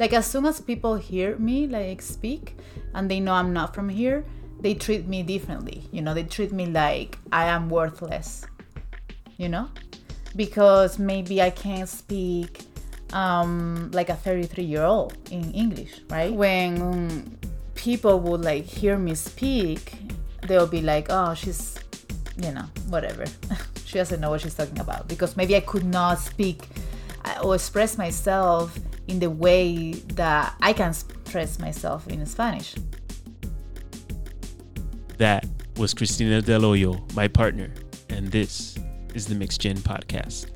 Like as soon as people hear me like speak and they know I'm not from here, they treat me differently. You know, they treat me like I am worthless. You know? Because maybe I can't speak um, like a 33 year old in English, right? When people would like hear me speak, they'll be like, oh, she's, you know, whatever. she doesn't know what she's talking about. Because maybe I could not speak uh, or express myself in the way that I can express myself in Spanish. That was Cristina Del Hoyo, my partner, and this is the Mixed Gen Podcast.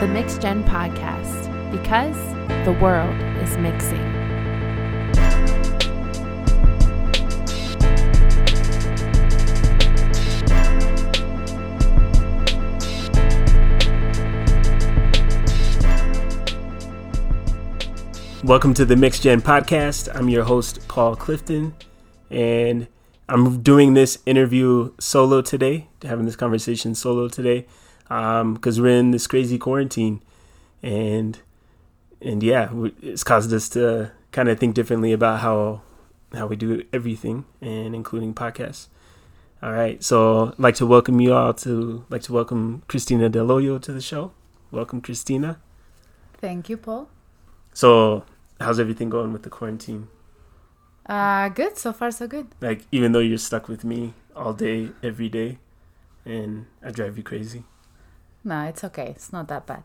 The Mixed Gen Podcast, because the world is mixing. Welcome to the Mixed Gen Podcast. I'm your host, Paul Clifton, and I'm doing this interview solo today, having this conversation solo today, because um, we're in this crazy quarantine, and and yeah, it's caused us to kind of think differently about how how we do everything, and including podcasts. All right, so I'd like to welcome you all to like to welcome Christina Del Hoyo to the show. Welcome, Christina. Thank you, Paul. So, how's everything going with the quarantine? Uh, good. So far, so good. Like, even though you're stuck with me all day, every day, and I drive you crazy. No, it's okay. It's not that bad.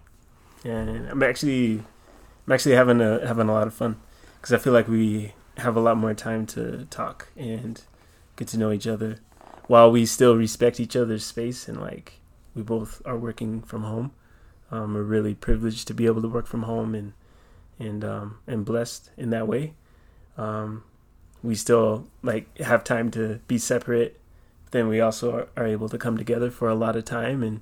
Yeah, I'm actually, I'm actually having a having a lot of fun because I feel like we have a lot more time to talk and get to know each other while we still respect each other's space and like we both are working from home. Um, we're really privileged to be able to work from home and and um, and blessed in that way. Um, we still like have time to be separate. Then we also are, able to come together for a lot of time, and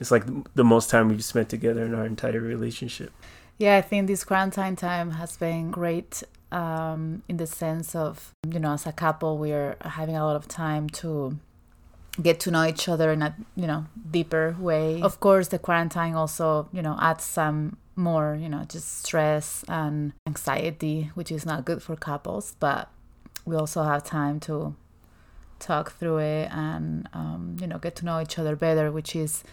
it's like the most time we've spent together in our entire relationship. Yeah, I think this quarantine time has been great um, in the sense of you know, as a couple, we are having a lot of time to get to know each other in a you know deeper way. Of course, the quarantine also you know adds some more you know just stress and anxiety, which is not good for couples. But we also have time to talk through it and um, you know get to know each other better, which is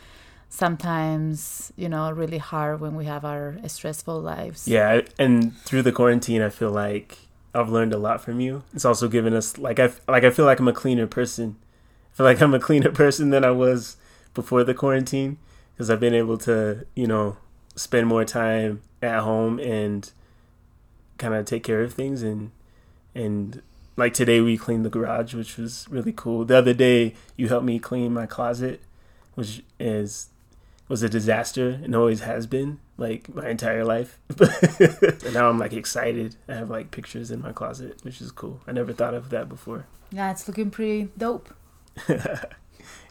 sometimes you know really hard when we have our stressful lives. Yeah, and through the quarantine, I feel like I've learned a lot from you. It's also given us like I like I feel like I'm a cleaner person I feel like I'm a cleaner person than I was before the quarantine because I've been able to, you know, spend more time at home and kind of take care of things and and like today we cleaned the garage which was really cool. The other day you helped me clean my closet which is was a disaster and always has been like my entire life. and now I'm like excited. I have like pictures in my closet, which is cool. I never thought of that before. Yeah, it's looking pretty dope.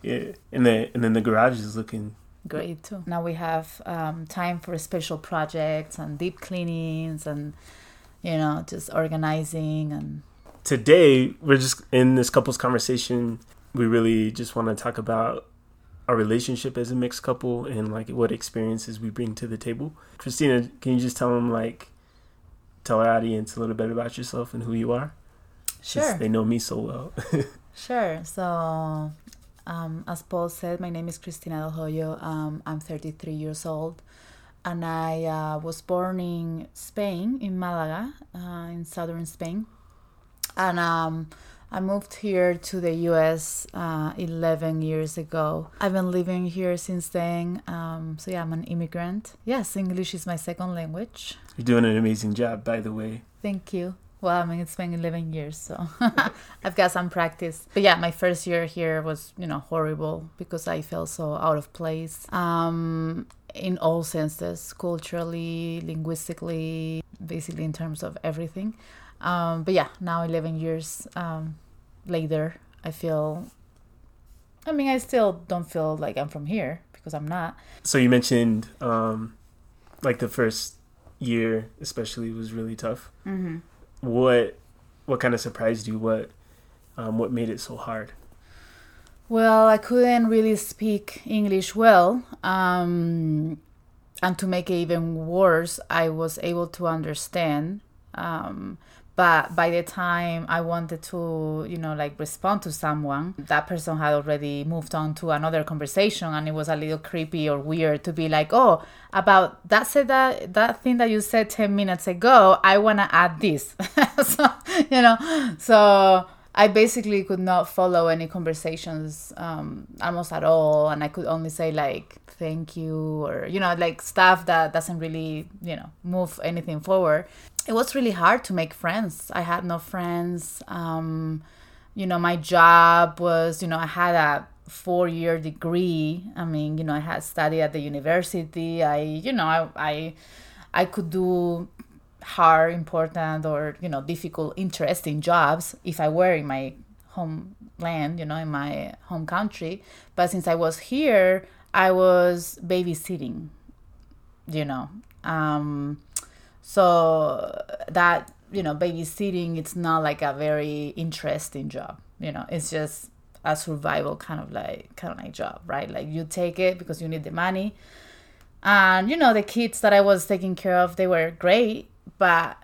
yeah, and then and then the garage is looking great too. Now we have um, time for special projects and deep cleanings and you know just organizing and. Today we're just in this couples conversation. We really just want to talk about our relationship as a mixed couple and like what experiences we bring to the table. Christina, can you just tell them like tell our audience a little bit about yourself and who you are? Sure. They know me so well. Sure. So, um, as Paul said, my name is Cristina Del Hoyo. Um, I'm 33 years old, and I uh, was born in Spain, in Malaga, uh, in southern Spain. And um, I moved here to the US uh, 11 years ago. I've been living here since then. Um, so, yeah, I'm an immigrant. Yes, English is my second language. You're doing an amazing job, by the way. Thank you. Well, I mean, it's been 11 years, so I've got some practice. But yeah, my first year here was, you know, horrible because I felt so out of place um, in all senses culturally, linguistically, basically in terms of everything. Um, but yeah, now 11 years um, later, I feel. I mean, I still don't feel like I'm from here because I'm not. So you mentioned um, like the first year, especially, was really tough. Mm-hmm what what kind of surprised you? What Um, what made it so hard? Well, I couldn't really speak English well. Um, and to make it even worse, I was able to understand. Um, but by the time I wanted to, you know, like respond to someone, that person had already moved on to another conversation, and it was a little creepy or weird to be like, "Oh, about that said that that thing that you said ten minutes ago, I want to add this," so you know, so I basically could not follow any conversations um, almost at all, and I could only say like "thank you" or you know, like stuff that doesn't really you know move anything forward. It was really hard to make friends. I had no friends. Um, you know, my job was you know I had a four-year degree. I mean, you know, I had studied at the university. I you know I I, I could do hard, important, or you know, difficult, interesting jobs if I were in my homeland, you know, in my home country. But since I was here, I was babysitting, you know. Um, so that you know, babysitting, it's not like a very interesting job. You know, it's just a survival kind of like kind of like job, right? Like you take it because you need the money. And you know, the kids that I was taking care of, they were great but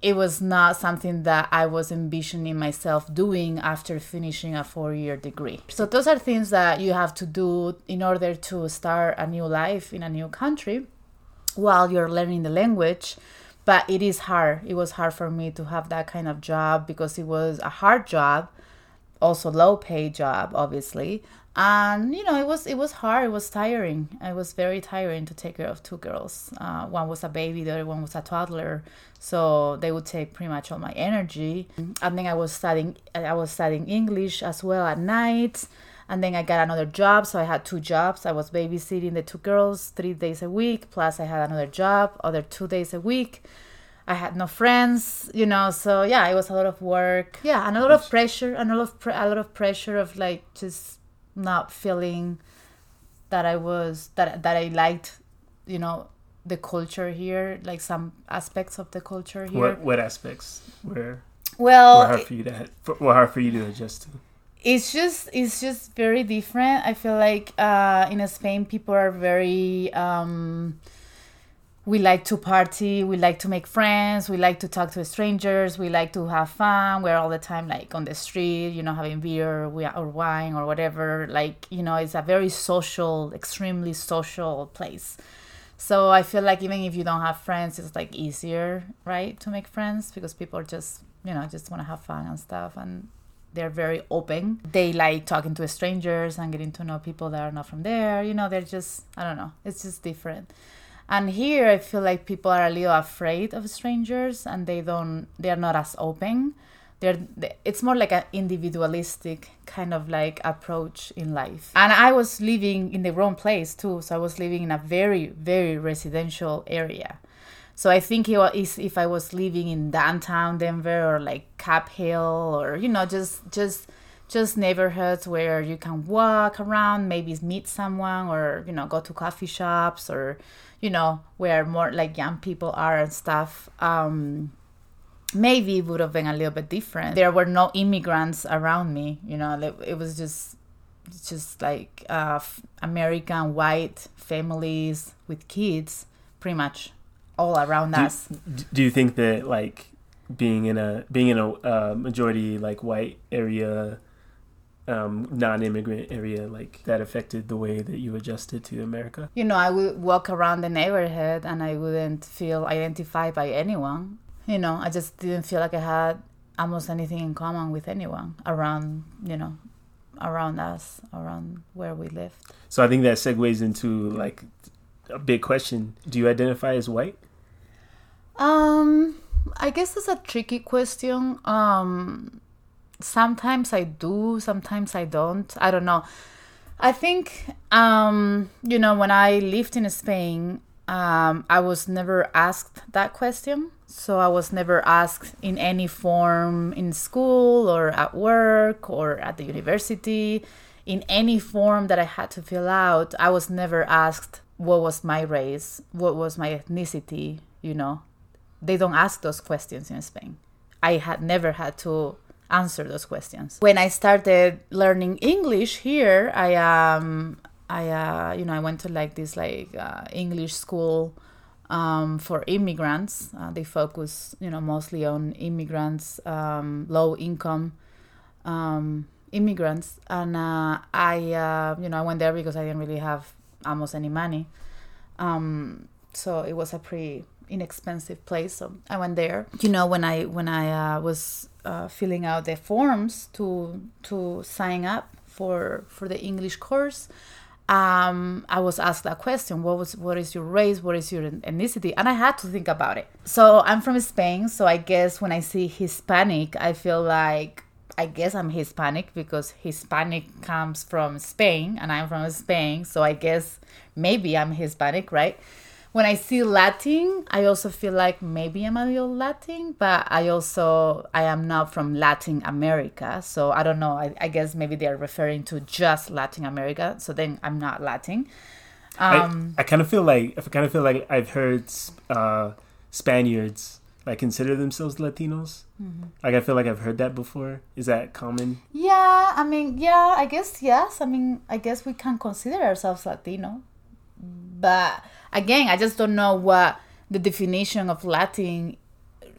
it was not something that I was envisioning myself doing after finishing a four year degree. So, those are things that you have to do in order to start a new life in a new country while you're learning the language. But it is hard. It was hard for me to have that kind of job because it was a hard job, also low paid job, obviously. And you know it was it was hard. It was tiring. It was very tiring to take care of two girls. Uh, one was a baby the other one was a toddler. So they would take pretty much all my energy. And then i was studying i was studying english as well at night and then i got another job so i had two jobs i was babysitting the two girls three days a week plus i had another job other two days a week I had no friends, you know. So yeah, it was a lot of work. Yeah, and a lot of pressure, and a lot of pre- a lot of pressure of like just not feeling that I was that that I liked, you know, the culture here, like some aspects of the culture here. What what aspects were well were hard for you to were hard for you to adjust to? It's just it's just very different. I feel like uh, in Spain people are very um, we like to party we like to make friends we like to talk to strangers we like to have fun. We're all the time like on the street you know having beer or wine or whatever. Like you know it's a very social extremely social place. So i feel like even if you don't have friends it's like easier right to make friends because people just you know just want to have fun and stuff. And they're very open. They like talking to strangers and getting to know people that are not from there. You know they're just i don't know. It's just different. And here i feel like people are a little afraid of strangers and they don't they're not as open. They're it's more like an individualistic kind of like approach in life. And i was living in the wrong place too. So i was living in a very very residential area so i think it was, if i was living in downtown denver or like cap hill or you know just just just neighborhoods where you can walk around maybe meet someone or you know go to coffee shops or you know, where more like young people are and stuff, um, maybe it would have been a little bit different. There were no immigrants around me, you know, it was just just like uh, American white families with kids, pretty much all around do, us. Do you think that like being in a being in a uh, majority like white area um, non-immigrant area like that affected the way that you adjusted to America? You know, I would walk around the neighborhood and I wouldn't feel identified by anyone. You know, I just didn't feel like I had almost anything in common with anyone around, you know, around us, around where we lived. So I think that segues into like a big question. Do you identify as white? Um, I guess it's a tricky question. Um, sometimes I do, sometimes I don't. I don't know. I think, um, you know, when I lived in Spain, um, I was never asked that question. So I was never asked in any form in school or at work or at the university, in any form that I had to fill out. I was never asked what was my race, what was my ethnicity, you know. They don't ask those questions in Spain. I had never had to answer those questions. When I started learning English here, I um I uh, you know I went to like this like uh, English school um, for immigrants. Uh, they focus you know mostly on immigrants, um, low income um, immigrants, and uh, I uh, you know I went there because I didn't really have almost any money. Um, so it was a pretty inexpensive place so i went there you know when i when i uh, was uh, filling out the forms to to sign up for for the english course um, I was asked that question: What was, what is your race? What is your ethnicity? And I had to think about it. So I'm from Spain, so I guess when I see Hispanic, I feel like I guess I'm Hispanic because Hispanic comes from Spain, and I'm from Spain, so I guess maybe I'm Hispanic, right? When I see Latin, I also feel like maybe I'm a little Latin, but I also I am not from Latin America, so I don't know. I, I guess maybe they are referring to just Latin America, so then I'm not Latin. Um, I, I kind of feel like I kind of feel like I've heard uh, Spaniards like consider themselves Latinos. Mm-hmm. Like I feel like I've heard that before. Is that common? Yeah, I mean, yeah, I guess yes. I mean, I guess we can consider ourselves Latino, but again, I just don't know what the definition of Latin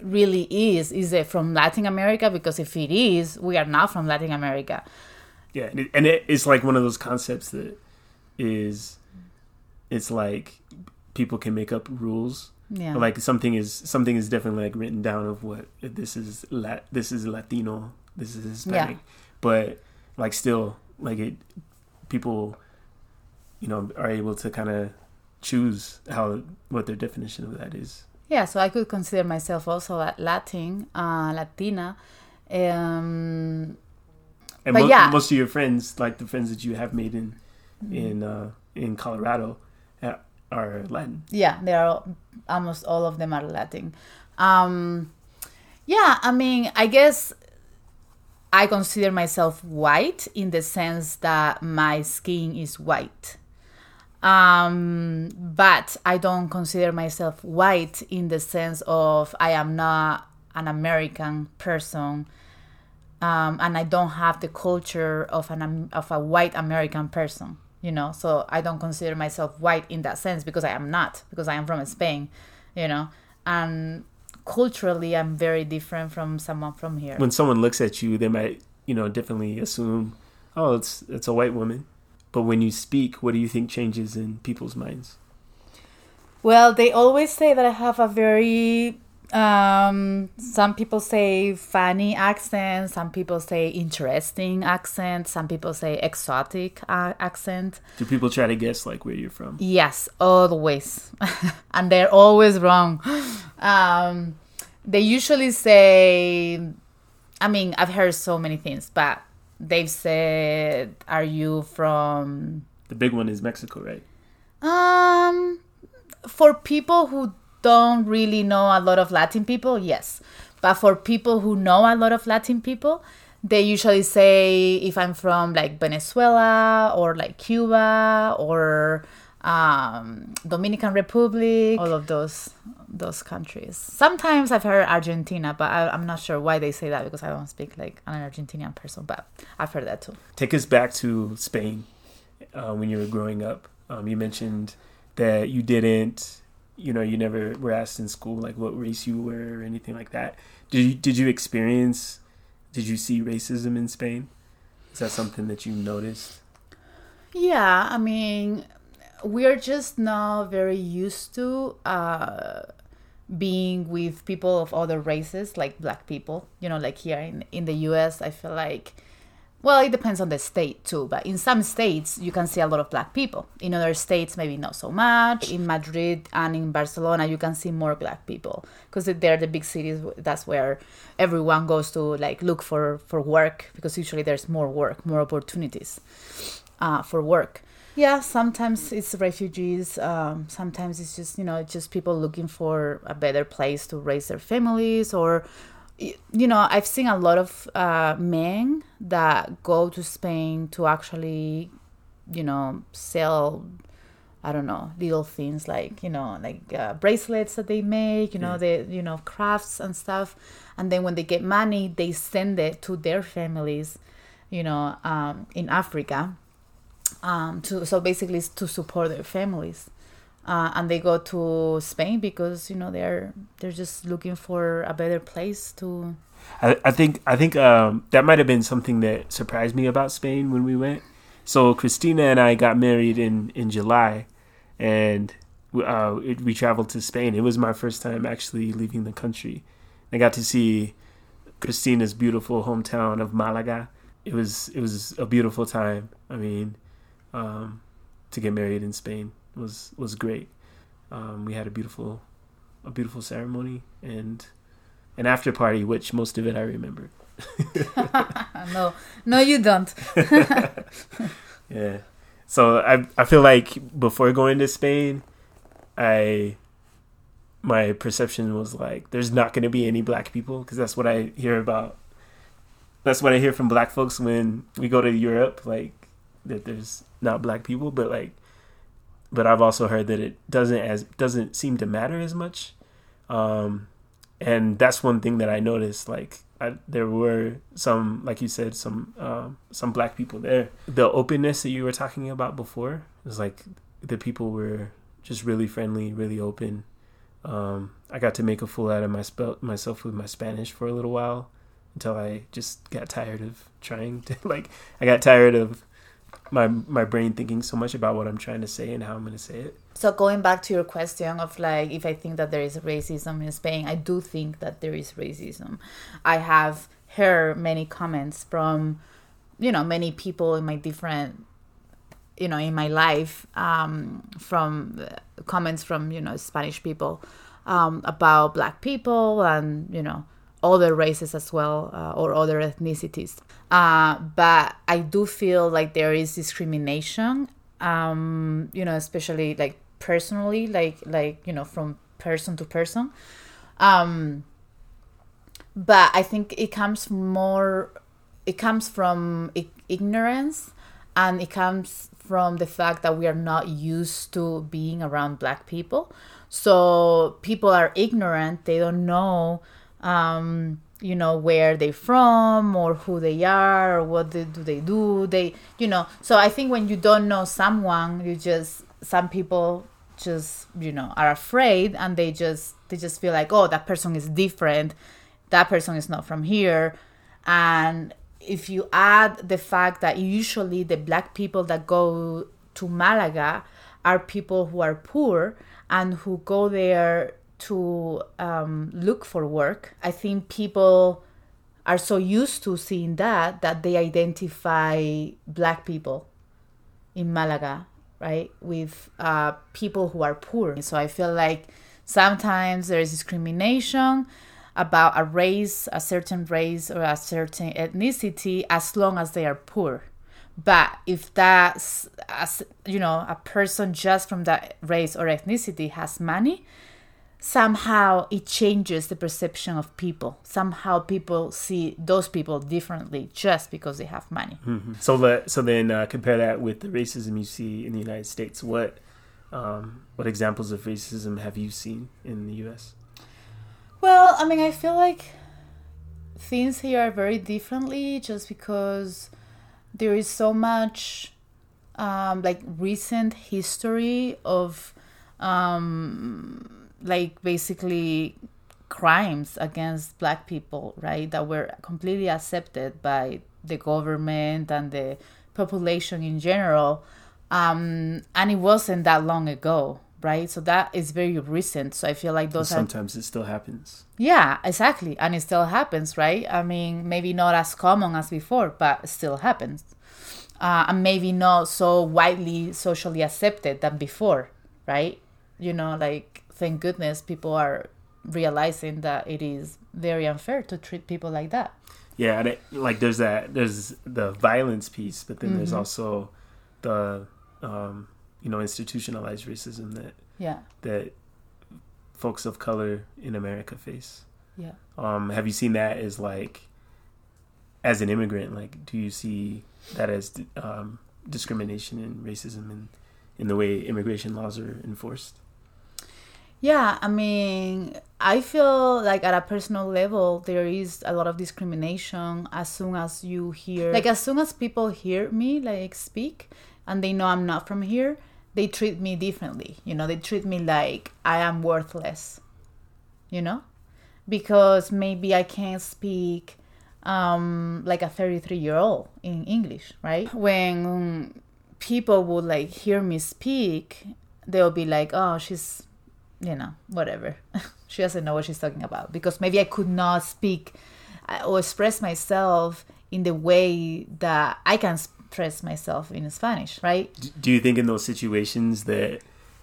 really is. Is it from Latin America? Because if it is, we are not from Latin America. Yeah, and, it, and it, it's like one of those concepts that is, it's like people can make up rules. Yeah. Like something is something is definitely like written down of what this is La, this is Latino, this is Hispanic, yeah. but like still like it people you know are able to kind of choose how what their definition of that is. Yeah, so I could consider myself also a Latin, uh, Latina. Um, and mo- yeah. most of your friends, like the friends that you have made in mm-hmm. in uh, in Colorado, uh, are Latin. Yeah, they are almost all of them are Latin. Um, yeah, I mean, I guess I consider myself white in the sense that my skin is white. Um, but I don't consider myself white in the sense of I am not an American person. Um, and I don't have the culture of an of a white American person, you know. So I don't consider myself white in that sense because I am not because I am from Spain, you know. And culturally, I'm very different from someone from here. When someone looks at you, they might, you know, definitely assume, oh, it's it's a white woman. But when you speak, what do you think changes in people's minds? Well, they always say that I have a very um, some people say funny accent, some people say interesting accent, some people say exotic uh, accent. Do people try to guess like where you're from? Yes, always. and they're always wrong. Um, they usually say, I mean, I've heard so many things, but they've said, "Are you from?" The big one is Mexico, right? Um, for people who don't really know a lot of Latin people, yes, but for people who know a lot of Latin people, they usually say if I'm from like Venezuela or like Cuba or um, Dominican Republic, all of those those countries. Sometimes I've heard Argentina, but I, am not sure why they say that because I don't speak like an Argentinian person. But I've heard that too. Take us back to Spain uh, when you were growing up. Um, you mentioned that you didn't, you know, you never were asked in school like what race you were or anything like that. Did you did you experience? Did you see racism in Spain? Is that something that you noticed? Yeah, I mean, we're just now very used to uh, being with people of other races, like black people. You know, like here in, in the US, I feel like, well, it depends on the state too, but in some states, you can see a lot of black people. In other states, maybe not so much. In Madrid and in Barcelona, you can see more black people because they're the big cities. That's where everyone goes to like look for, for work because usually there's more work, more opportunities uh, for work yeah sometimes it's refugees um, sometimes it's just you know just people looking for a better place to raise their families or you know i've seen a lot of uh, men that go to spain to actually you know sell I don't know, little things like, you know, like uh, bracelets that they make, you know, the, you know, crafts and stuff. And then when they get money, they send it to their families, you know, um, in Africa. Um, to so basically to support their families. Uh, and they go to Spain because you know they're they're just looking for a better place to. I, I think I think um, that might have been something that surprised me about Spain when we went. So Christina and I got married in in July, and uh, it, we traveled to Spain. It was my first time actually leaving the country. I got to see Christina's beautiful hometown of Malaga. It was it was a beautiful time. I mean, um, to get married in Spain was was great. Um, we had a beautiful a beautiful ceremony and an after party, which most of it I remember. no, no, you don't. yeah. So I I feel like before going to Spain, I my perception was like there's not going to be any black people because that's what I hear about. That's what I hear from black folks when we go to Europe, like that there's not black people, but like but I've also heard that it doesn't as doesn't seem to matter as much. Um, and that's one thing that I noticed. Like I, there were some, like you said, some um, some black people there. The openness that you were talking about before was like the people were just really friendly, really open. Um, I got to make a fool out of my spell myself with my Spanish for a little while until I just got tired of trying to like. I got tired of my my brain thinking so much about what I'm trying to say and how I'm going to say it. So going back to your question of like if I think that there is racism in Spain, I do think that there is racism. I have heard many comments from you know many people in my different you know in my life um, from comments from you know Spanish people um, about black people and you know other races as well uh, or other ethnicities. Uh, but I do feel like there is discrimination, um, you know, especially like personally, like like you know, from person to person. Um, but I think it comes more, it comes from ignorance, and it comes from the fact that we are not used to being around black people. So people are ignorant; they don't know um, you know where they're from or who they are or what they, do they do. They you know so i think when you don't know someone you just some people just you know are afraid and they just they just feel like oh that person is different. That person is not from here. And if you add the fact that usually the black people that go to malaga are people who are poor and who go there to um, look for work. I think people are so used to seeing that that they identify black people in Malaga, right, with uh, people who are poor. So I feel like sometimes there is discrimination about a race, a certain race, or a certain ethnicity as long as they are poor. But if that's, as, you know, a person just from that race or ethnicity has money, somehow it changes the perception of people. Somehow people see those people differently just because they have money. Mm-hmm. So let so then uh, compare that with the racism you see in the United States. What um, what examples of racism have you seen in the U.S.? Well, I mean, I feel like things here are very differently just because there is so much um, like recent history of um, like basically crimes against black people, right? That were completely accepted by the government and the population in general. Um, and it wasn't that long ago, right? So that is very recent. So I feel like those sometimes are, it still happens. Yeah, exactly, and it still happens, right? I mean, maybe not as common as before, but still happens, uh, and maybe not so widely socially accepted than before, right? You know, like thank goodness people are realizing that it is very unfair to treat people like that. Yeah, and it, like there's that there's the violence piece, but then mm-hmm. there's also the um, you know institutionalized racism that yeah that folks of color in America face. Yeah. Um, have you seen that as like as an immigrant? Like, do you see that as um, discrimination and racism in in the way immigration laws are enforced? Yeah, I mean, I feel like at a personal level, there is a lot of discrimination as soon as you hear, like, as soon as people hear me, like, speak and they know I'm not from here, they treat me differently. You know, they treat me like I am worthless, you know, because maybe I can't speak um, like a 33 year old in English, right? When people would like hear me speak, they'll be like, oh, she's you know, whatever. she doesn't know what she's talking about because maybe I could not speak uh, or express myself in the way that I can express myself in Spanish, right? Do you think in those situations that,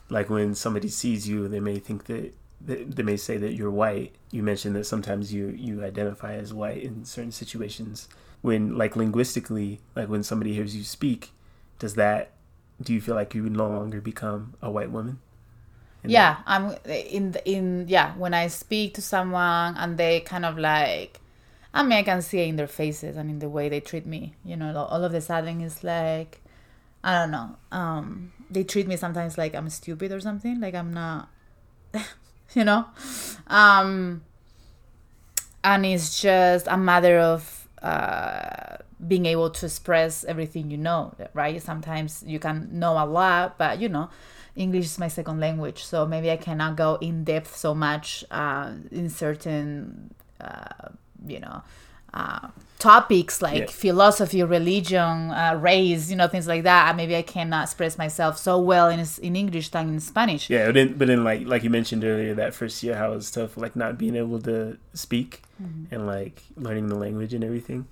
like, when somebody sees you, they may think that they may say that you're white. You mentioned that sometimes you you identify as white in certain situations. When like linguistically, like when somebody hears you speak, does that do you feel like you no longer become a white woman? Yeah i'm in in yeah when i speak to someone and they kind of like i mean i can see it in their faces and in the way they treat me you know all of the sudden it's like i don't know um they treat me sometimes like i'm stupid or something like i'm not you know? Um and it's just a matter of uh being able to express everything you know right? Sometimes you can know a lot but you know English is my second language, so maybe I cannot go in depth so much uh, in certain, uh, you know, uh, topics like yeah. philosophy, religion, uh, race, you know, things like that. Maybe I cannot express myself so well in in English than in Spanish. Yeah, but then, but then like like you mentioned earlier, that first year how it was tough, like not being able to speak mm-hmm. and like learning the language and everything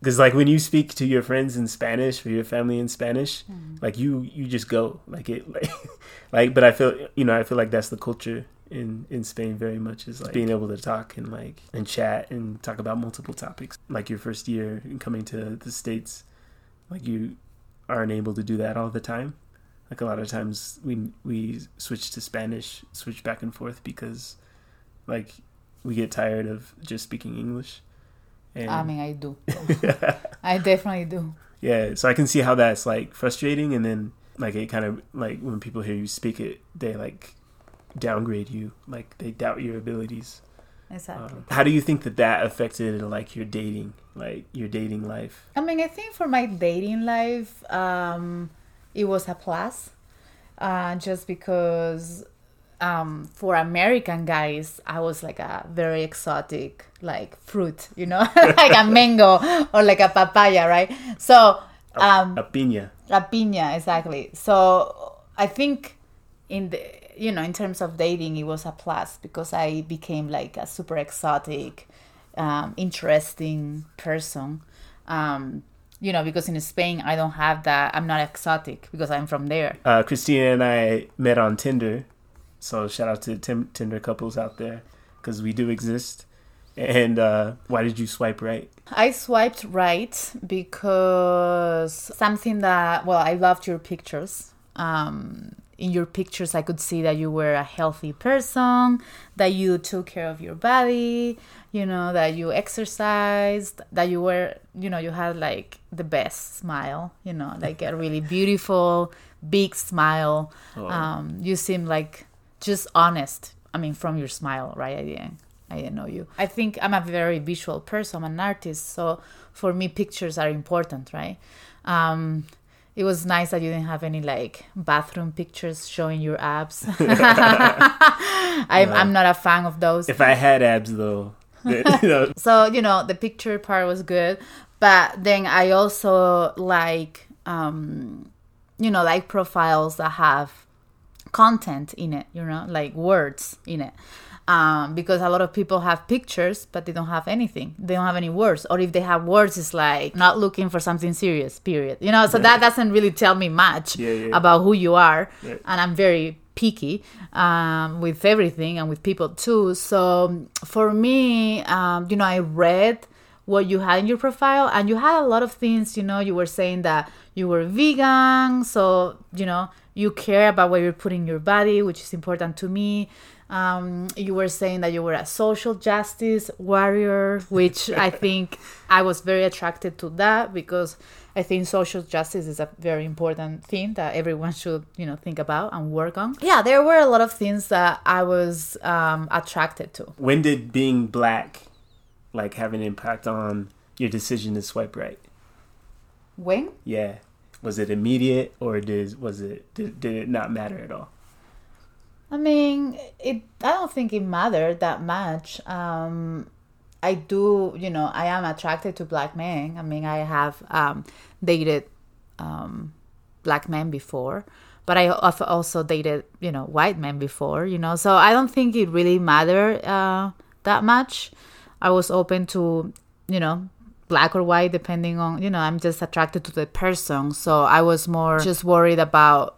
because like when you speak to your friends in spanish or your family in spanish mm. like you you just go like it like like but i feel you know i feel like that's the culture in in spain very much is like being able to talk and like and chat and talk about multiple topics. Like your first year in coming to the states like you aren't able to do that all the time. Like a lot of times we we switch to spanish switch back and forth because like we get tired of just speaking english and I mean, I do. I definitely do. Yeah, so I can see how that's like frustrating, and then like it kind of like when people hear you speak it, they like downgrade you, like they doubt your abilities. Exactly. Um, how do you think that that affected like your dating, like your dating life? I mean, I think for my dating life, um, it was a plus, uh, just because um, for American guys, I was like a very exotic like fruit, you know, like a mango or like a papaya, right? So um, a, a piña. A piña, exactly. So I think in the you know in terms of dating, it was a plus because I became like a super exotic, um, interesting person. Um, you know, because in Spain I don't have that. I'm not exotic because I'm from there. Uh, Christina and I met on Tinder so shout out to Tim, Tinder couples out there because we do exist. And uh, why did you swipe right? I swiped right because something that well, I loved your pictures. Um, in your pictures, I could see that you were a healthy person, that you took care of your body, you know, that you exercised, that you were, you know, you had like the best smile, you know, like a really beautiful, big smile. Oh. Um, you seem like just honest. I mean, from your smile, right? I didn't, I didn't know you. I think I'm a very visual person. I'm an artist, so for me, pictures are important, right? Um, it was nice that you didn't have any like bathroom pictures showing your abs. I'm, I'm not a fan of those. If I had abs, though. So you know the picture part was good, but then I also like um, you know like profiles that have content in it, you know, like words in it. Um, because a lot of people have pictures, but they don't have anything. They don't have any words, or if they have words, it's like not looking for something serious. Period. You know, so that doesn't really tell me much yeah, yeah. about who you are. And I'm very picky um, with everything and with people too. So for me, um, you know, I read what you had in your profile, and you had a lot of things. You know, you were saying that you were vegan, so you know you care about what you're putting in your body, which is important to me. Um, you were saying that you were a social justice warrior, which I think I was very attracted to that because I think social justice is a very important thing that everyone should, you know, think about and work on. Yeah, there were a lot of things that I was um, attracted to. When did being black like have an impact on your decision to swipe right? When? Yeah. Was it immediate or did was it did, did it not matter at all? I mean, it. I don't think it mattered that much. Um, I do, you know, I am attracted to black men. I mean, I have um, dated um, black men before, but I have also dated, you know, white men before. You know, so I don't think it really mattered uh, that much. I was open to, you know, black or white depending on, you know, I'm just attracted to the person. So I was more just worried about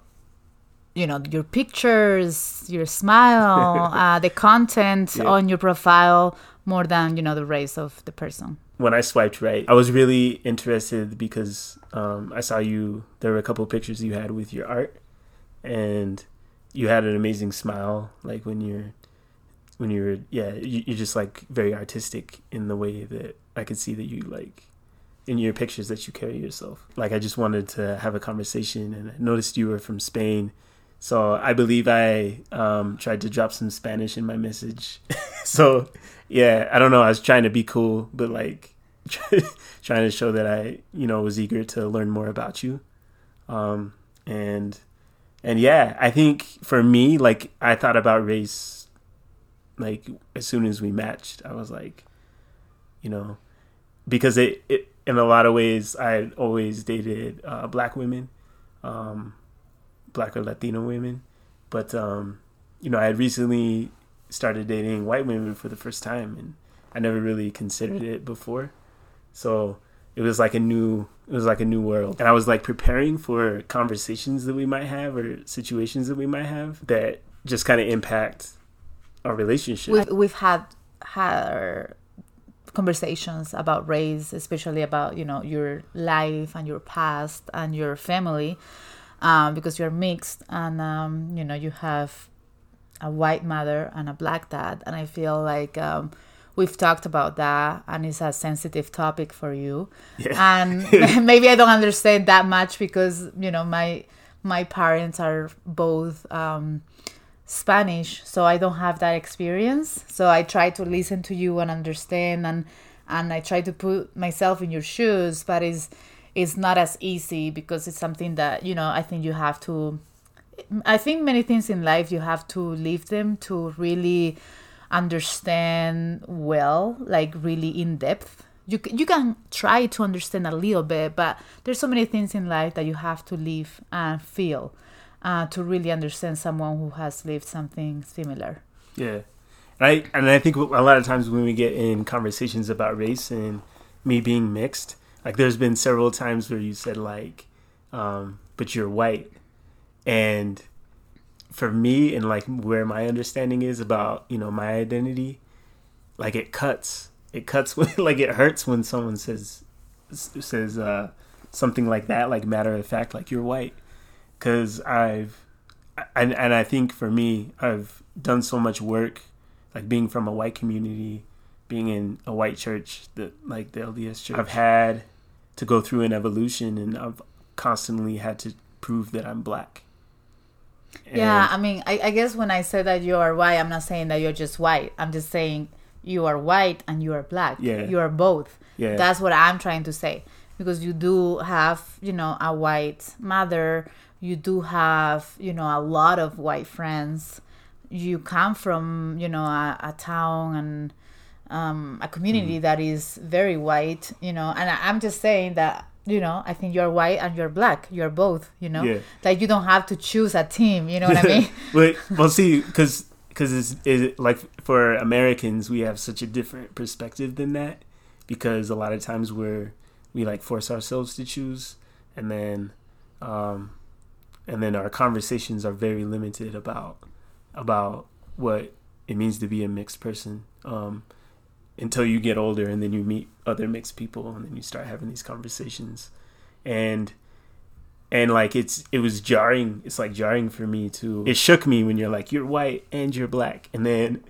you know your pictures your smile uh, the content Yeah. on your profile more than you know the race of the person when I swiped right, I was really interested because um, I saw you. There were a couple pictures you had with your art, and you had an amazing smile. Like when you're, when you're, yeah, you, you're just like very artistic in the way that I could see that you like in your pictures that you carry yourself. Like I just wanted to have a conversation, and I noticed you were from Spain. So I believe I um, tried to drop some Spanish in my message. so yeah, I don't know. I was trying to be cool, but like trying to show that I, you know, was eager to learn more about you. Um, and and yeah, I think for me, like I thought about race, like as soon as we matched, I was like, you know, because it, it in a lot of ways I always dated uh, black women, um, black or Latino women, but um, you know, I had recently started dating white women for the first time, and I never really considered it before. So it was like a new it was like a new world. And I was like preparing for conversations that we might have or situations that we might have that just kind of impact our relationship. we've, we've had had conversations about race especially about you know your life and your past and your family um, because you're mixed and um, you know you have a white mother and a black dad and i feel like um, we've talked about that and it's a sensitive topic for you Yeah. and maybe i don't understand that much because you know my my parents are both um, Spanish, so I don't have that experience. So I try to listen to you and understand, and and I try to put myself in your shoes, but it's it's not as easy because it's something that you know I think you have to. I think many things in life you have to live them to really understand well, like really in depth. You you can try to understand a little bit, but there's so many things in life that you have to live and feel uh, to really understand someone who has lived something similar. Yeah, and I and I think a lot of times when we get in conversations about race and me being mixed, like there's been several times where you said like, um, "But you're white," and for me and like where my understanding is about you know my identity, like it cuts. It cuts when like it hurts when someone says says uh, something like that, like matter of fact, like you're white, because I've and and I think for me, I've done so much work, like being from a white community, being in a white church, that like the LDS church. I've had to go through an evolution, and I've constantly had to prove that I'm black. yeah, I mean, I, I guess when I say that you are white, I'm not saying that you're just white. I'm just saying you are white and you are black. Yeah. You are both. yeah, That's what I'm trying to say. Because you do have, you know, a white mother, you do have, you know, a lot of white friends. You come from, you know, a, a town and um, a community Mm-hmm. that is very white, you know, and I, I'm just saying that, you know, I think you're white and you're black. You're both, you know, Yeah. like you don't have to choose a team, you know what I mean? But well, see, because because it's it, like for Americans, we have such a different perspective than that. Because a lot of times we're we like force ourselves to choose, and then um, and then our conversations are very limited about about what it means to be a mixed person. Um, until you get older, and then you meet other mixed people, and then you start having these conversations, and and like it's it was jarring. It's like jarring for me to it shook me when you're like you're white and you're black. And then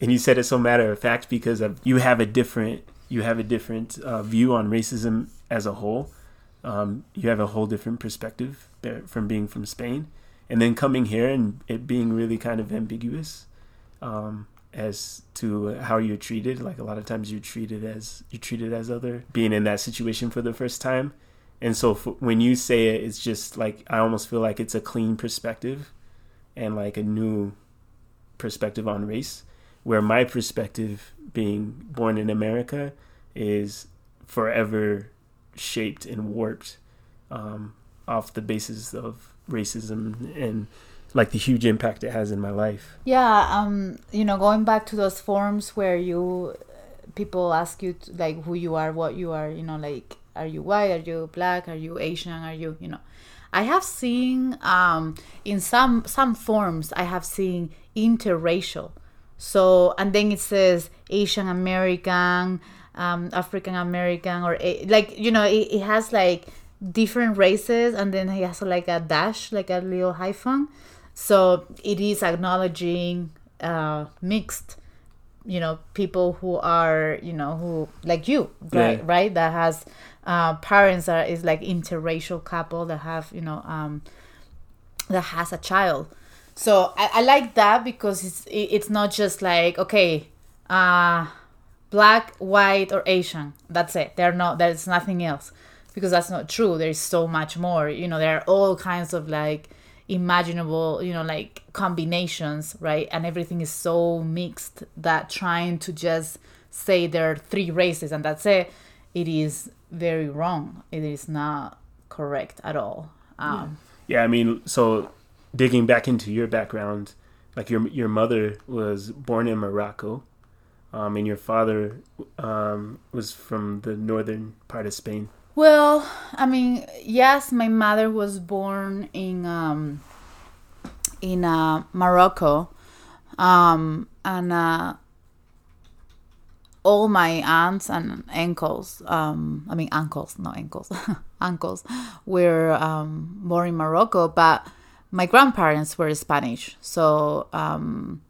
and you said it so matter of fact because of you have a different you have a different uh, view on racism as a whole. Um, you have a whole different perspective from being from Spain and then coming here and it being really kind of ambiguous um, as to how you're treated. Like a lot of times you're treated as you're treated as other being in that situation for the first time. And so when you say it it's just like i almost feel like it's a clean perspective and like a new perspective on race where my perspective being born in america is forever shaped and warped um, off the basis of racism and like the huge impact it has in my life. Yeah um you know going back to those forms where you people ask you to, like who you are what you are you know like are you white are you black are you asian are you you know. I have seen um, in some some forms i have seen interracial. So and then it says asian american um, african american or like you know it, it has like different races and then he has like a dash like a little hyphen. So it is acknowledging uh, mixed you know people who are you know who like you right yeah. right that has uh, parents are is like interracial couple that have you know um, that has a child. So I, I like that because it's it's not just like okay uh black white or asian. That's it. They're not there's nothing else because that's not true. There's so much more. You know there are all kinds of like imaginable you know like combinations right? And everything is so mixed that trying to just say there are three races and that's it it is very wrong. It is not correct at all. Um, yeah. yeah i mean so digging back into your background like your your mother was born in morocco um, and your father um, was from the northern part of spain well, I mean, yes, my mother was born in um, in uh, Morocco, um, and uh, all my aunts and uncles, um, I mean uncles, not uncles, uncles, were um, born in Morocco, but my grandparents were Spanish, so um,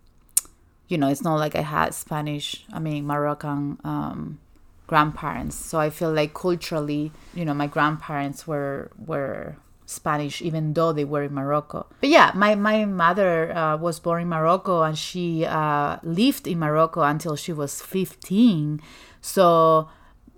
you know, it's not like I had Spanish, I mean Moroccan um, grandparents. So I feel like culturally, you know, my grandparents were were Spanish, even though they were in Morocco. But yeah, my my mother uh, was born in Morocco, and she uh, lived in Morocco until she was fifteen. So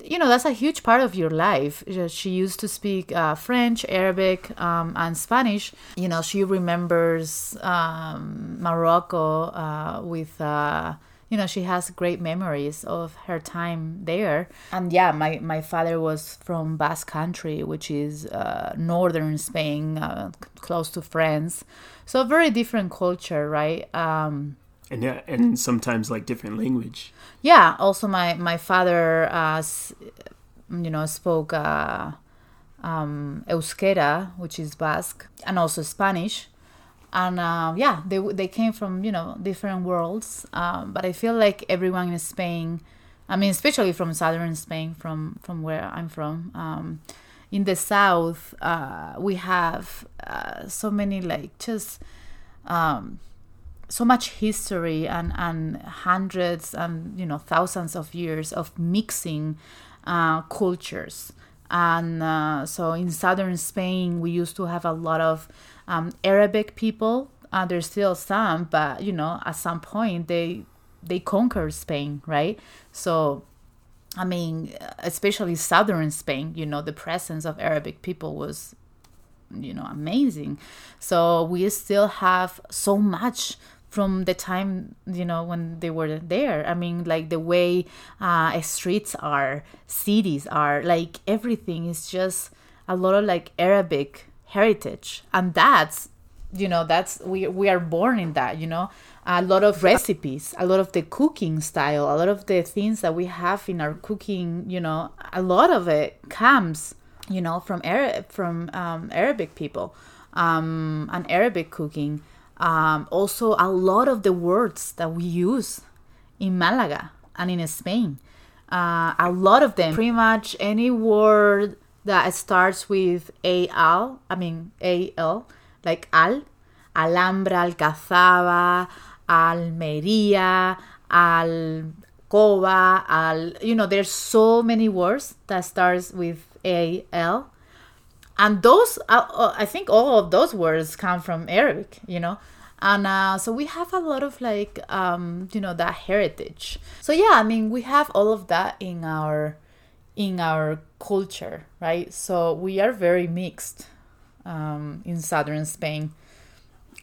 you know that's a huge part of your life she used to speak uh, french arabic um, and spanish you know she remembers um, morocco uh, with uh, you know she has great memories of her time there. And yeah my my father was from basque country which is uh, northern spain uh, close to france. So very different culture right? Um, and yeah and sometimes like different language. Yeah also my my father uh, you know spoke uh, um, euskera which is basque and also spanish and uh, yeah they they came from you know different worlds. Um, but i feel like everyone in spain i mean especially from southern spain from from where i'm from um, in the south uh, we have uh, so many like just um, so much history and and hundreds and you know thousands of years of mixing uh, cultures. And uh, so in southern spain we used to have a lot of um, Arabic people. Uh, there's still some, but you know, at some point they they conquered Spain, right? So, I mean, especially southern Spain, you know, the presence of Arabic people was, you know, amazing. So we still have so much from the time you know when they were there i mean like the way uh, streets are cities are like everything is just a lot of like arabic heritage. And that's you know that's we we are born in that you know? A lot of recipes a lot of the cooking style a lot of the things that we have in our cooking you know a lot of it comes you know from Arab from um, Arabic people um, and Arabic cooking. Um, also a lot of the words that we use in Malaga and in Spain. Uh, a lot of them pretty much any word that starts with al. I mean al, like al, Alhambra, Alcazaba, Almería, Alcoba, Al. You know, there's so many words that starts with al, and those uh, uh, I think all of those words come from Arabic. You know, and uh, so we have a lot of like um, you know that heritage so yeah i mean we have all of that in our in our culture right so we are very mixed um, in southern spain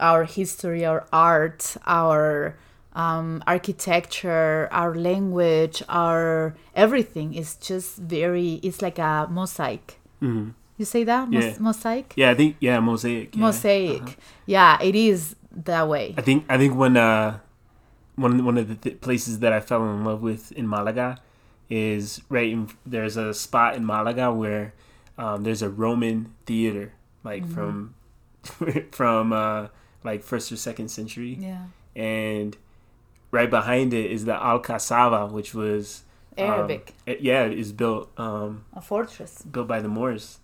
our history our art our um, architecture our language our everything is just very it's like a mosaic hmm you say that Mos- Yeah. mosaic Yeah, I think yeah, mosaic. Yeah. mosaic Uh-huh. yeah it is that way I think I think when uh one one of the th- places that I fell in love with in Malaga is right in there's a spot in Malaga where um, there's a Roman theater like from from uh like first or second century. Yeah. And right behind it is the Alcazaba which was um, arabic. it- yeah is built um a fortress. built by the Moors,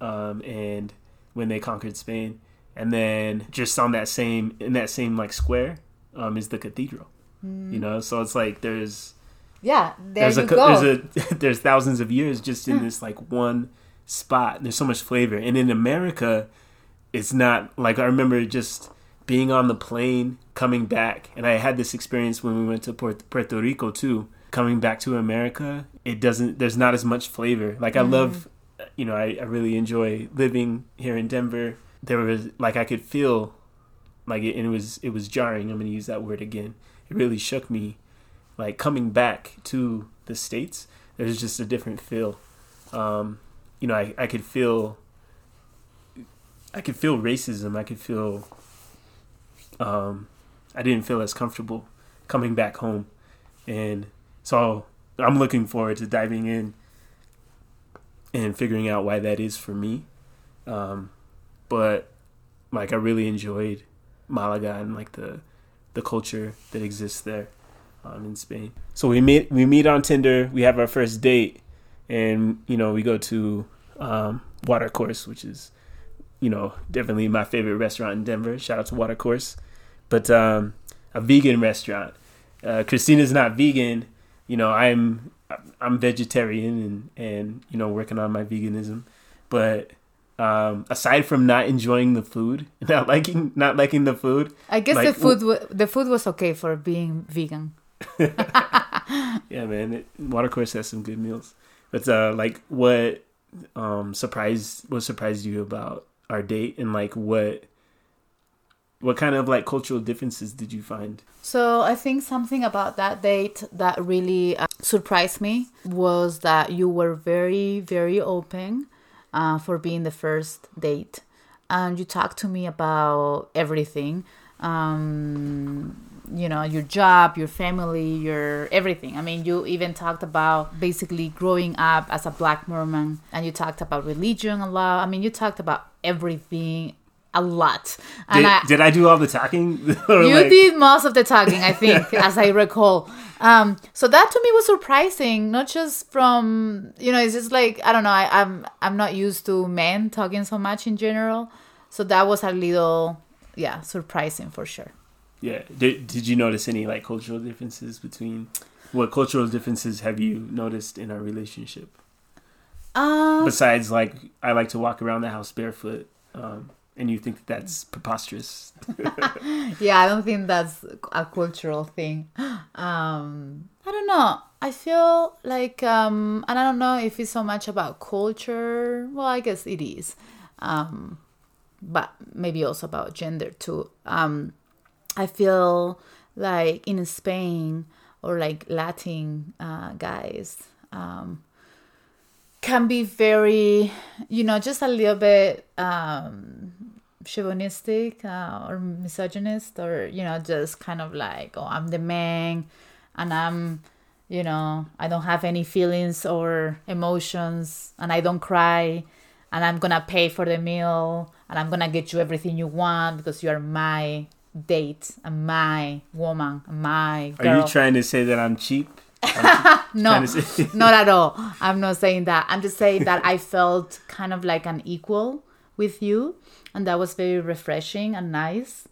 um, and when they conquered Spain, and then just on that same in that same like square, um, is the cathedral. You know, so it's like there's Yeah, there there's you a go. there's a there's thousands of years just in hmm. this like one spot. There's so much flavor, and in America, it's not like I remember just being on the plane coming back, and I had this experience when we went to Puerto, Rico too. Coming back to America, it doesn't. There's not as much flavor. Like I mm-hmm. love, you know, I, I really enjoy living here in Denver. There was like I could feel, like it, and it was it was jarring. I'm gonna use that word again. It really shook me like coming back to the states there's just a different feel. Um you know i, I could feel i could feel racism. I could feel um i didn't feel as comfortable coming back home. And so i'm looking forward to diving in and figuring out why that is for me. Um but like i really enjoyed malaga and like the the culture that exists there um, in Spain. So we meet we meet on Tinder. We have our first date, and you know we go to um, Watercourse, which is you know definitely my favorite restaurant in Denver. Shout out to Watercourse, but um, a vegan restaurant. Uh, Christina's not vegan. You know I'm I'm vegetarian and and you know working on my veganism, but. Um, aside from not enjoying the food, not liking not liking the food, I guess like, the food wa- the food was okay for being vegan. Yeah, man. It, Watercourse has some good meals. But uh, like, what um surprised what surprised you about our date, and like what what kind of like cultural differences did you find? So I think something about that date that really uh, surprised me was that you were very very open uh, for being the first date, and you talked to me about everything. Um, you know your job your family your everything i mean you even talked about basically growing up as a black mormon and you talked about religion a lot i mean you talked about everything a lot and Did I, did I do all the talking? You like- did most of the talking, I think, as I recall. Um, so that to me was surprising, not just from you know, it's just like I don't know, I, I'm I'm not used to men talking so much in general, so that was a little yeah surprising for sure. Yeah. Did Did you notice any like cultural differences between? What cultural differences have you noticed in our relationship? Um, Besides, like, I like to walk around the house barefoot, um, and you think that that's preposterous. yeah, I don't think that's a cultural thing. Um, I don't know. I feel like, um, and I don't know if it's so much about culture. Well, I guess it is, um, but maybe also about gender too. Um, I feel like in Spain or like Latin uh, guys um, can be very, you know, just a little bit um, chauvinistic uh, or misogynist or, you know, just kind of like, oh, I'm the man and I'm, you know, I don't have any feelings or emotions and I don't cry and I'm gonna pay for the meal and I'm gonna get you everything you want because you are my date my woman, my girl. Are you trying to say that I'm cheap? no, trying to say- not at all. I'm not saying that. I'm just saying that I felt kind of like an equal with you, and that was very refreshing and nice,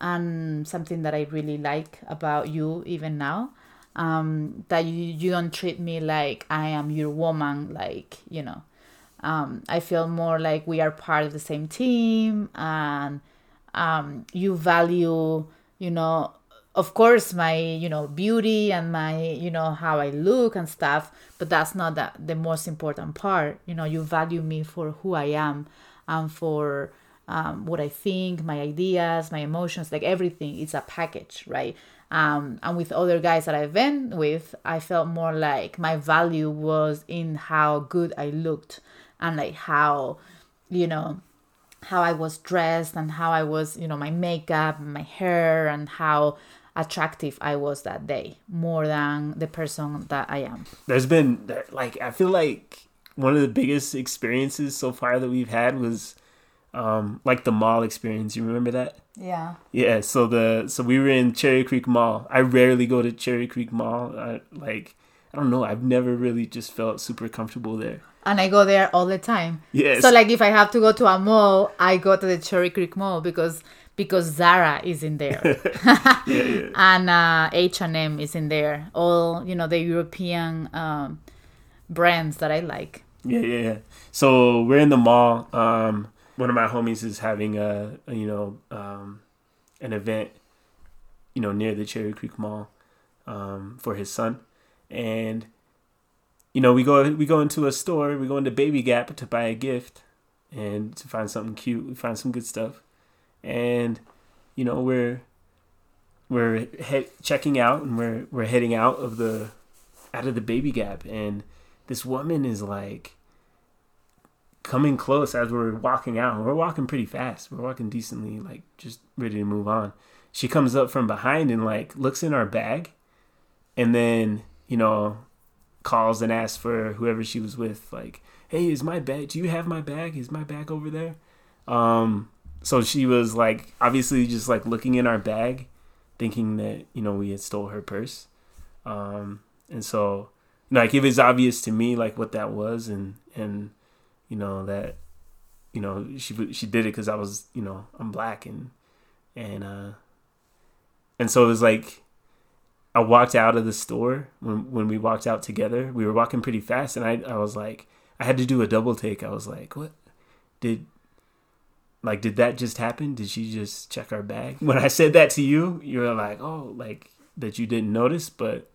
and something that I really like about you even now. Um, that you you don't treat me like I am your woman, like you know. Um, I feel more like we are part of the same team, and um, you value, you know, of course, my you know beauty and my you know how I look and stuff, but that's not the the most important part. You know, you value me for who I am and for um, what I think, my ideas, my emotions, like everything. It's a package, right? Um, and with other guys that I've been with, I felt more like my value was in how good I looked and like how, you know, how I was dressed and how I was, you know, my makeup, my hair, and how attractive I was that day more than the person that I am. There's been like I feel like one of the biggest experiences so far that we've had was um like the mall experience. You remember that? Yeah. Yeah, so the so we were in Cherry Creek Mall. I rarely go to Cherry Creek Mall. I, like I don't know, I've never really just felt super comfortable there. And I go there all the time. Yes. So like if I have to go to a mall, I go to the Cherry Creek Mall because because Zara is in there Yeah, yeah. and uh, H&M is in there. All, you know, the European um, brands that I like. Yeah, yeah, yeah. So we're in the mall. Um, one of my homies is having a, a you know um, an event, you know, near the Cherry Creek Mall, um, for his son, and you know we go we go into a store. We go into Baby Gap to buy a gift, and to find something cute. We find some good stuff, and you know we're we're he- checking out and we're we're heading out of the out of the Baby Gap, and this woman is like coming close as we're walking out. We're walking pretty fast. We're walking decently, like just ready to move on. She comes up from behind and like looks in our bag and then, you know, calls and asks for whoever she was with, like, hey, is my bag do you have my bag? Is my bag over there? Um so she was like obviously just like looking in our bag, thinking that, you know, we had stole her purse. Um and so like it was obvious to me like what that was and and you know that you know she she did it because I was you know I'm black and and uh and so it was like I walked out of the store when when we walked out together. We were walking pretty fast and I I was like I had to do a double take. I was like what? Did like did that just happen? Did she just check our bag? When I said that to you you were like oh like that you didn't notice but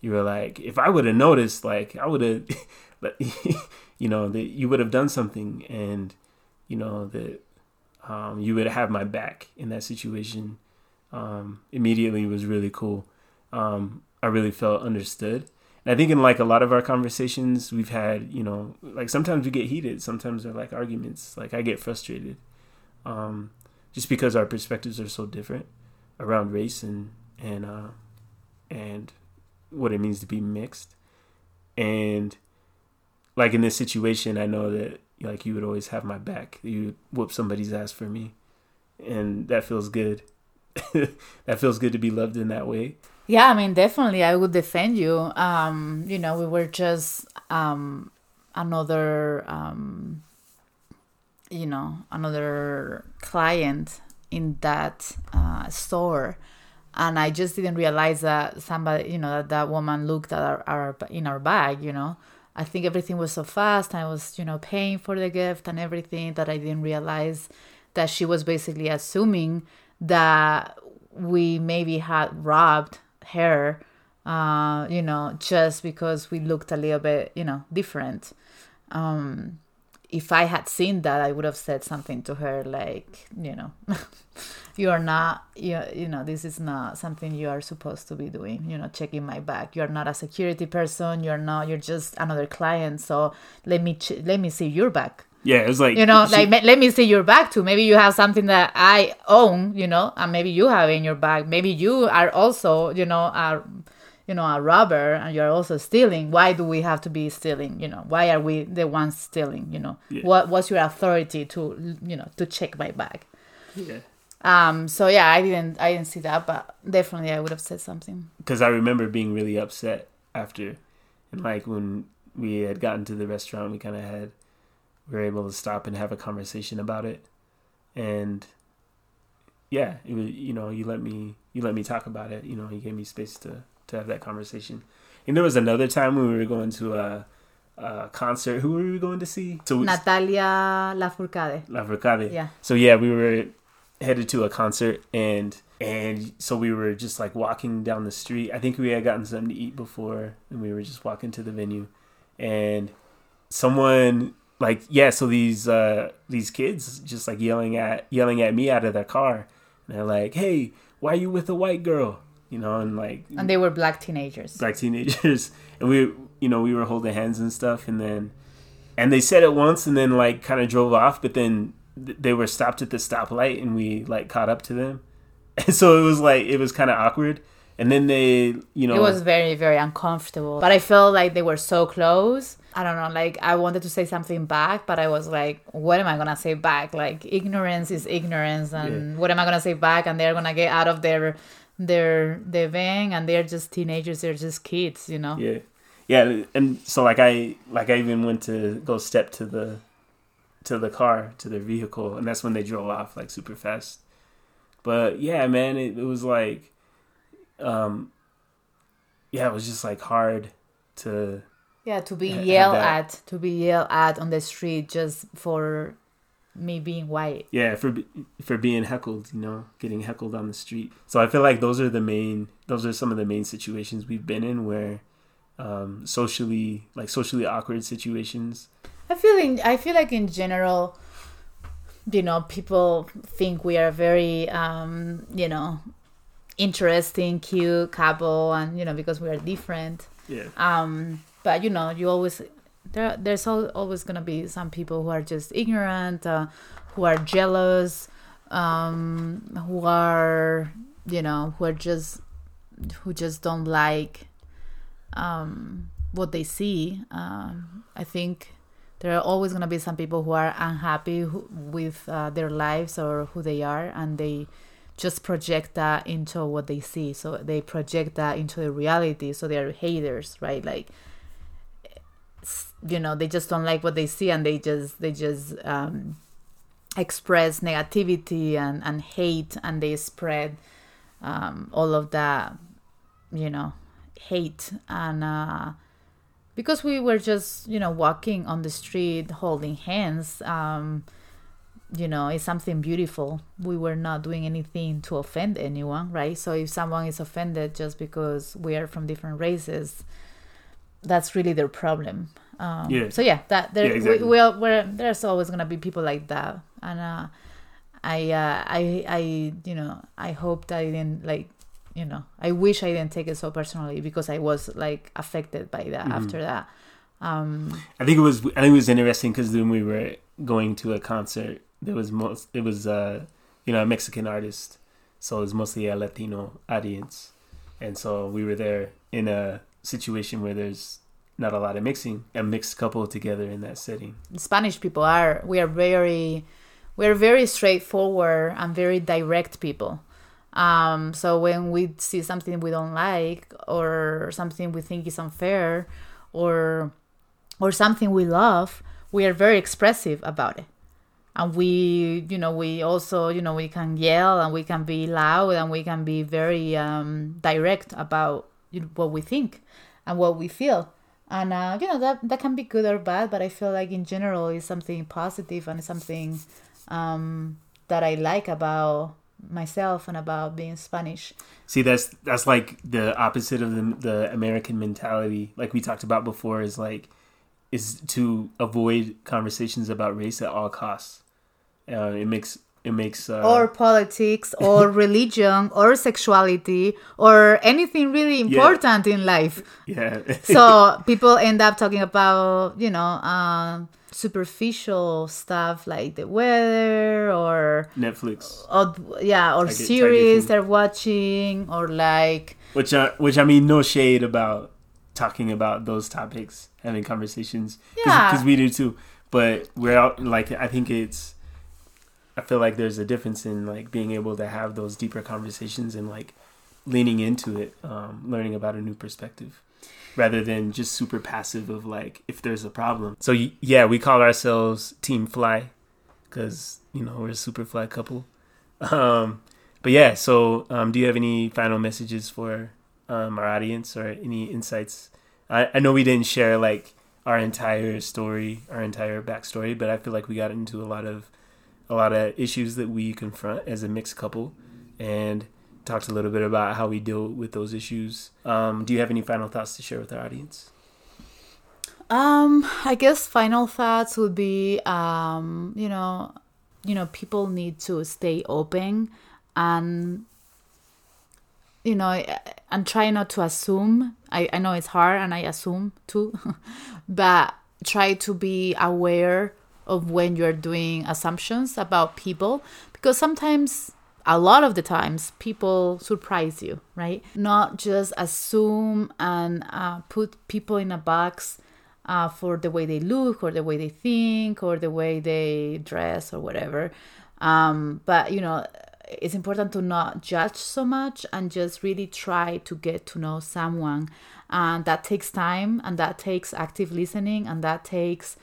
you were like if I would have noticed like I would have you know that you would have done something and you know that um, you would have my back in that situation. Um, immediately was really cool um, i really felt understood and i think in like a lot of our conversations we've had you know like sometimes we get heated sometimes they're like arguments like i get frustrated um, just because our perspectives are so different around race and and uh, and what it means to be mixed and like in this situation, I know that like you would always have my back. You would whoop somebody's ass for me, and that feels good. that feels good to be loved in that way. Yeah, I mean, definitely, I would defend you. Um, you know, we were just um, another, um, you know, another client in that uh, store, and I just didn't realize that somebody, you know, that that woman looked at our, our in our bag. You know, I think everything was so fast. I was, you know, paying for the gift and everything that I didn't realize that she was basically assuming that we maybe had robbed her, uh, you know, just because we looked a little bit, you know, different. Um, if I had seen that, I would have said something to her like, you know, you are not, you, you know, this is not something you are supposed to be doing, you know, checking my bag. You're not a security person. You're not, you're just another client. So let me, ch- let me see your bag Yeah, it was like you know she- like let me see your bag too maybe you have something that i own you know and maybe you have in your bag maybe you are also you know a you know a robber and you're also stealing why do we have to be stealing you know why are we the ones stealing you know Yeah. what what's your authority to you know to check my bag yeah. um so yeah i didn't i didn't see that but definitely i would have said something because I remember being really upset. after, and like when we had gotten to the restaurant, we kind of had we were able to stop and have a conversation about it, and yeah, it was you know you let me you let me talk about it. You know, you gave me space to to have that conversation. And there was another time when we were going to a, a concert. Who were we going to see? So Natalia Lafourcade. Lafourcade. Yeah. So yeah, we were headed to a concert and and so we were just like walking down the street. I think we had gotten something to eat before and we were just walking to the venue and someone like yeah, so these uh these kids just like yelling at yelling at me out of their car. And they're like, "Hey, why are you with a white girl?" You know, and like And they were black teenagers. black teenagers and we you know we were holding hands and stuff and then and they said it once and then like kind of drove off but then th- they were stopped at the stoplight and we like caught up to them and so it was like it was kind of awkward and then they you know It was very, very uncomfortable. But I felt like they were so close. I don't know, like I wanted to say something back, but I was like, what am I gonna say back? Like ignorance is ignorance and what am I gonna say back? And they're gonna get out of their their their van and they're just teenagers, they're just kids, you know? yeah yeah and so like i like i even went to go step to the to the car to their vehicle and that's when they drove off like super fast but yeah man it, it was like um yeah it was just like hard to Yeah, to be Ha- yelled at, to be yelled at on the street just for me being white. yeah for for being heckled you know getting heckled on the street. So i feel like those are the main those are some of the main situations we've been in where um socially like socially awkward situations. I feel in, I feel like in general, you know, people think we are very, um, you know, interesting, cute couple, and you know, because we are different. yeah Um, but you know, you always there. There's al- always gonna be some people who are just ignorant, uh, who are jealous, um, who are, you know, who are just who just don't like um, what they see. Um, I think there are always going to be some people who are unhappy who, with uh, their lives or who they are, and they just project that into what they see. So they project that into the reality. So they are haters, right? Like, you know, they just don't like what they see, and they just they just um, express negativity and and hate, and they spread um, all of that, you know, hate and. Uh, because we were just you know walking on the street holding hands um you know it's something beautiful. We were not doing anything to offend anyone right? So if someone is offended just because we are from different races that's really their problem. Um, Yeah. so yeah that there Yeah, exactly. we, we'll, we're, there's always gonna be people like that. And uh i uh i i you know i hope that i didn't like you know i wish i didn't take it so personally because i was like affected by that after that. Um I think it was I think it was interesting because when we were going to a concert, there was most it was uh you know a Mexican artist, so it was mostly a Latino audience, and so we were there in a situation where there's not a lot of mixing, a mixed couple together in that setting. spanish people are we are very we're very straightforward and very direct people. Um so when we see something we don't like or something we think is unfair or or something we love we are very expressive about it and we you know we also you know we can yell and we can be loud and we can be very um, direct about you know, what we think and what we feel. And uh, you know that that can be good or bad but i feel like in general it's something positive and something um, that i like about myself and about being spanish. See, that's that's like the opposite of the the American mentality, like we talked about before, is like is to avoid conversations about race at all costs. Uh, it makes it makes uh, or politics or religion or sexuality or anything really important in life yeah so people end up talking about you know um, superficial stuff like the weather or, Netflix, or yeah or series they're watching or like which uh, which I mean, no shade about talking about those topics, having conversations, Yeah. because we do too. But we're out like I think it's. I feel like there's a difference in like being able to have those deeper conversations and like leaning into it, um, learning about a new perspective. rather than just super passive of like if there's a problem. So yeah, we call ourselves Team Fly because you know we're a super fly couple. Um, but yeah, so um, do you have any final messages for um, our audience or any insights? I, I know we didn't share like our entire story, our entire backstory, but I feel like we got into a lot of a lot of issues that we confront as a mixed couple, and talked a little bit about how we deal with those issues. Um, do you have any final thoughts to share with our audience? Um, I guess final thoughts would be, um, you know, you know, people need to stay open and you know and try not to assume I, I know it's hard and i assume too but try to be aware of when you're doing assumptions about people because sometimes a lot of the times people surprise you right? Not just assume and uh, put people in a box uh, for the way they look or the way they think or the way they dress or whatever. Um, but you know it's important to not judge so much and just really try to get to know someone. And that takes time and that takes active listening and that takes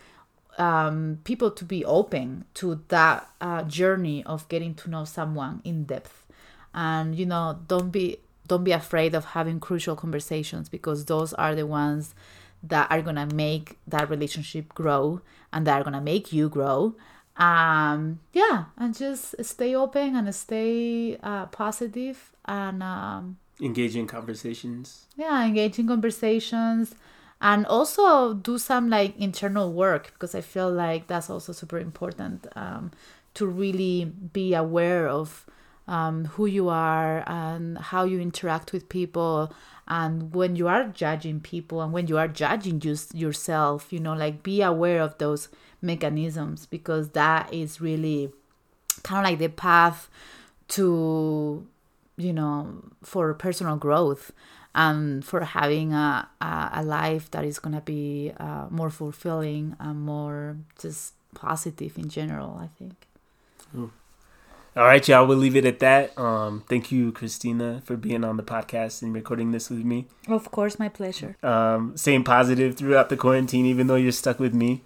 um, people to be open to that uh, journey of getting to know someone in depth. And you know don't be don't be afraid of having crucial conversations because those are the ones that are gonna make that relationship grow and that are gonna make you grow. Um yeah and just stay open and stay uh, positive and um engage in conversations. Yeah engage in conversations and also do some like internal work because i feel like that's also super important um, to really be aware of um, who you are and how you interact with people and when you are judging people and when you are judging just yourself you know like be aware of those mechanisms because that is really kind of like the path to you know for personal growth and for having a, a, a life that is going to be uh, more fulfilling and more just positive in general i think. Ooh. all right y'all we'll leave it at that. Um thank you christina for being on the podcast and recording this with me. Of course my pleasure. Um staying positive throughout the quarantine even though you're stuck with me.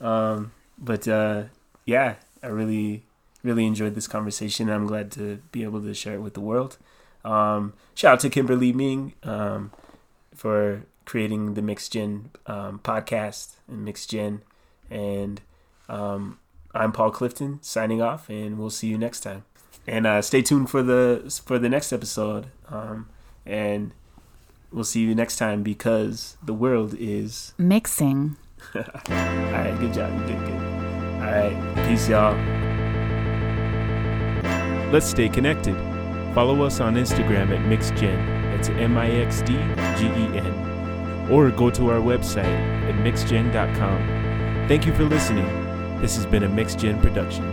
Um but uh yeah i really really enjoyed this conversation i'm glad to be able to share it with the world um, shout out to Kimberly Ming um, for creating the Mixed Gen um, podcast and Mixed Gen. And um, I'm Paul Clifton signing off, and we'll see you next time. And uh, stay tuned for the for the next episode. Um, and we'll see you next time because the world is mixing. All right, good job. You did good. All right, peace, y'all. Let's stay connected. Follow us on Instagram at MixdGen. That's M I X D G E N. Or go to our website at mixdgen.com. Thank you for listening. This has been a MixdGen production.